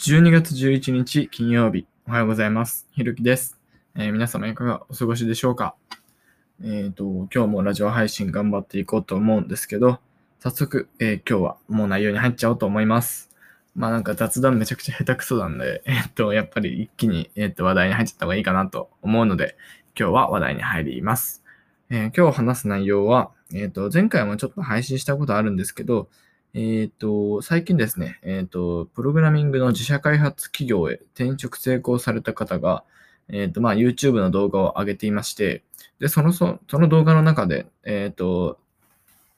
12月11日金曜日、おはようございます。ひるきです。えー皆様いかがお過ごしでしょうか？えっ、と、今日もラジオ配信頑張っていこうと思うんですけど、早速、えー今日はもう内容に入っちゃおうと思います。まあなんか雑談めちゃくちゃ下手くそなんで、えっ、と、やっぱり一気に、えっと話題に入っちゃった方がいいかなと思うので、今日は話題に入ります。え今日話す内容は、えっ、と、前回もちょっと配信したことあるんですけど、えっ、と、最近ですね、えっ、と、プログラミングの自社開発企業へ転職成功された方が、えっ、と、まあ、YouTube の動画を上げていまして、で、その、その動画の中で、えっ、と、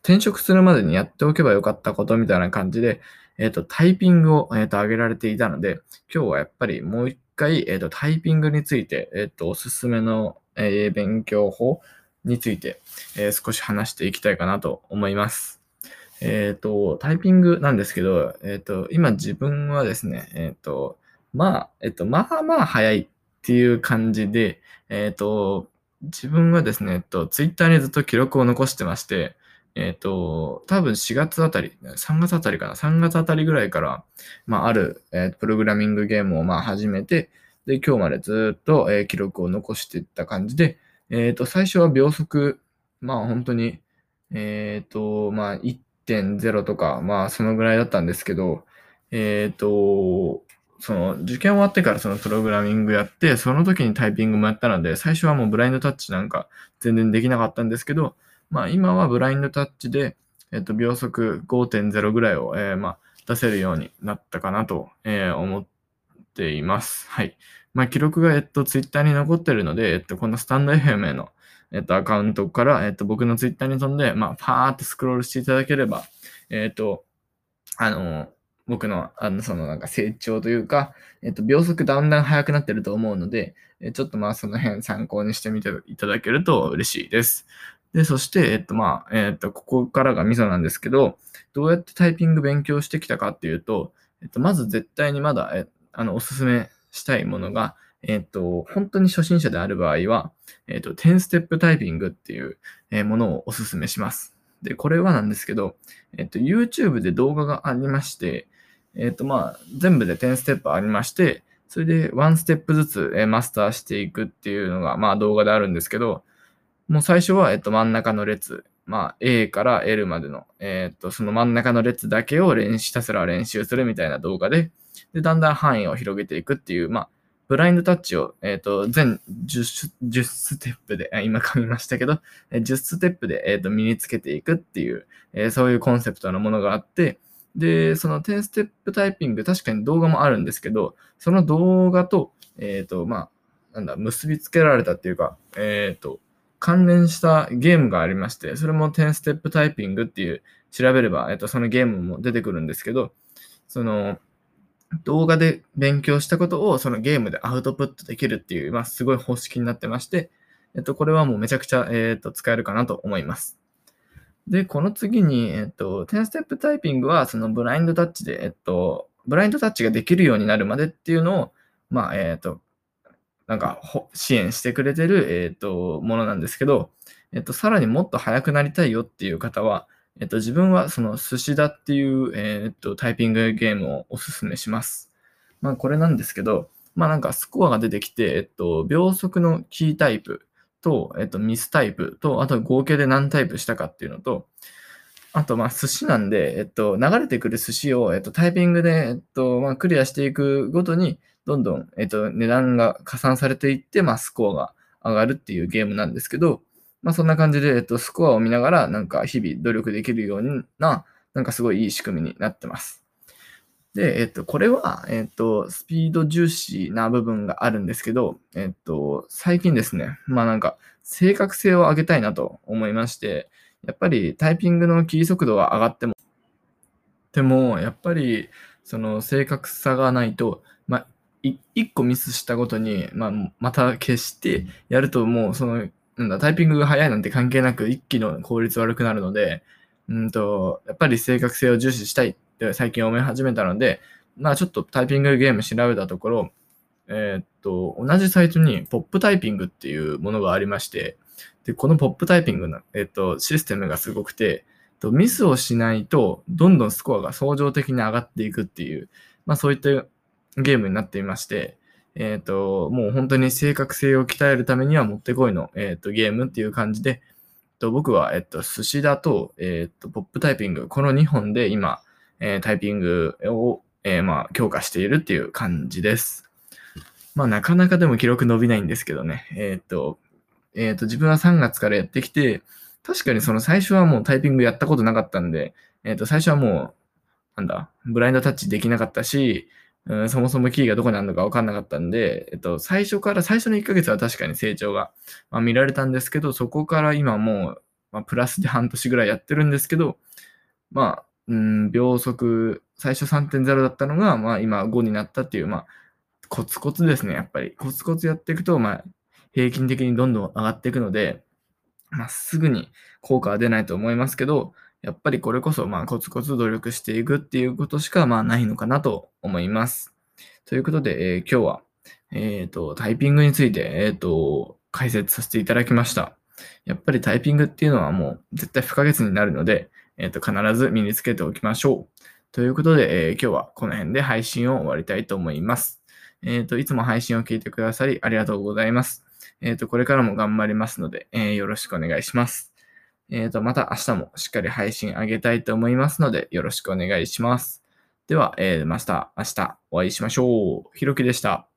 転職するまでにやっておけばよかったことみたいな感じで、えっ、と、タイピングを、えっ、と、上げられていたので、今日はやっぱりもう一回、えっ、と、タイピングについて、えっ、と、おすすめの、え勉強法について、え少し話していきたいかなと思います。えっ、と、タイピングなんですけど、えっ、と、今自分はですね、えっ、と、まあ、えっ、と、まあまあ早いっていう感じで、えっ、と、自分はですね、えっと、ツイッターにずっと記録を残してまして、えっ、と、多分4月あたり、3月あたりかな、3月あたりぐらいから、まあ、ある、えープログラミングゲームをまあ始めて、で、今日までずっと、えー記録を残していった感じで、えっ、と、最初は秒速、まあ本当に、えっ、と、まあ1.0とか、まあそのぐらいだったんですけど、えっ、と、その受験終わってからそのプログラミングやって、その時にタイピングもやったので、最初はもうブラインドタッチなんか全然できなかったんですけど、まあ今はブラインドタッチで、えっ、と、秒速5.0ぐらいを、えーまあ出せるようになったかなと、えー思っています。はい。まあ記録が、えっと、ツイッターに残ってるので、えっと、このスタンド FM への、えっと、アカウントから、えっと、僕のツイッターに飛んで、まあ、パーってスクロールしていただければ、えっと、あの、僕の、あの、そのなんか成長というか、えっと、秒速だんだん速くなってると思うので、えちょっとまあその辺参考にしてみていただけると嬉しいです。で、そして、えっとまあ、えっと、ここからがミソなんですけど、どうやってタイピング勉強してきたかっていうと、えっと、まず絶対にまだ、えあの、おすすめしたいものが、えっと、本当に初心者である場合は、えっと、10ステップタイピングっていうものをおすすめします。で、これはなんですけど、えっと、YouTube で動画がありまして、えっと、まあ、全部で10ステップありまして、それで1ステップずつ、えマスターしていくっていうのが、まあ、動画であるんですけど、もう最初は、えっと、真ん中の列、まあ、A から L までの、えっと、その真ん中の列だけを練習ひたすら練習するみたいな動画で、で、だんだん範囲を広げていくっていう、まあ、ブラインドタッチを、えっ、と、全 10, 10ステップで、今噛みましたけど、10ステップで、えーと身につけていくっていう、えーそういうコンセプトのものがあって、で、その10ステップタイピング、確かに動画もあるんですけど、その動画と、えっ、と、まあ、なんだ、結びつけられたっていうか、えっ、と、関連したゲームがありまして、それも10ステップタイピングっていう、調べれば、えっ、と、そのゲームも出てくるんですけど、その、動画で勉強したことをそのゲームでアウトプットできるっていう、まあ、すごい方式になってまして、えっと、これはもうめちゃくちゃ、えっと、使えるかなと思います。で、この次に、えっと、10ステップタイピングは、そのブラインドタッチで、えっと、ブラインドタッチができるようになるまでっていうのを、まあ、えっと、なんか、支援してくれてる、えっと、ものなんですけど、えっと、さらにもっと速くなりたいよっていう方は、えっと、自分はその寿司だっていう、えっと、タイピングゲームをおすすめします。まあ、これなんですけど、まあなんかスコアが出てきて、えっと、秒速のキータイプと、えっと、ミスタイプと、あと合計で何タイプしたかっていうのと、あと、まあ、寿司なんで、えっと、流れてくる寿司を、えっと、タイピングで、えっと、まあ、クリアしていくごとに、どんどん、えっと、値段が加算されていって、まあ、スコアが上がるっていうゲームなんですけど、まあ、そんな感じで、えっと、スコアを見ながら、なんか、日々努力できるような、なんかすごいいい仕組みになってます。で、えっと、これは、えっと、スピード重視な部分があるんですけど、えっと、最近ですね、まあなんか、正確性を上げたいなと思いまして、やっぱりタイピングのキー速度が上がっても、でも、やっぱり、その正確さがないと、まあ、い一個ミスしたごとに、まあ、また消してやると、もう、その、なんだ、タイピングが速いなんて関係なく、一気の効率悪くなるので、うんと、やっぱり正確性を重視したいって最近思い始めたので、まあちょっとタイピングゲーム調べたところ、えーっと、同じサイトにポップタイピングっていうものがありまして、で、このポップタイピングの、えーっと、システムがすごくて、とミスをしないと、どんどんスコアが相乗的に上がっていくっていう、まあそういったゲームになっていまして、えっ、ー、と、もう本当に正確性を鍛えるためにはもってこいの、えっ、ー、と、ゲームっていう感じで、と僕は、えっと、寿司だと、えっと、ポップタイピング、この2本で今、えー、タイピングを、えー、まあ、強化しているっていう感じです。まあ、なかなかでも記録伸びないんですけどね。えっと、えっと、自分は3月からやってきて、確かにその最初はもうタイピングやったことなかったんで、えっと、最初はもう、なんだ、ブラインドタッチできなかったし、そもそもキーがどこにあるのか分かんなかったんで、えっと、最初から、最初の1ヶ月は確かに成長が、まあ、見られたんですけど、そこから今もう、まあ、プラスで半年ぐらいやってるんですけど、まあ、うん、秒速、最初3.0だったのが、まあ今5になったっていう、まあ、コツコツですね、やっぱり。コツコツやっていくと、まあ、平均的にどんどん上がっていくので、まあ、すぐに効果は出ないと思いますけど、やっぱりこれこそ、まあ、コツコツ努力していくっていうことしか、まあ、ないのかなと思います。ということで、えー、今日は、えっ、ー、と、タイピングについて、えっ、ー、と、解説させていただきました。やっぱりタイピングっていうのはもう絶対不可欠になるので、えっ、と、必ず身につけておきましょう。ということで、えー、今日はこの辺で配信を終わりたいと思います。えっ、と、いつも配信を聞いてくださりありがとうございます。えっ、と、これからも頑張りますので、えよろしくお願いします。えっ、と、また明日もしっかり配信あげたいと思いますので、よろしくお願いします。では、えー、また明日お会いしましょう。ひろきでした。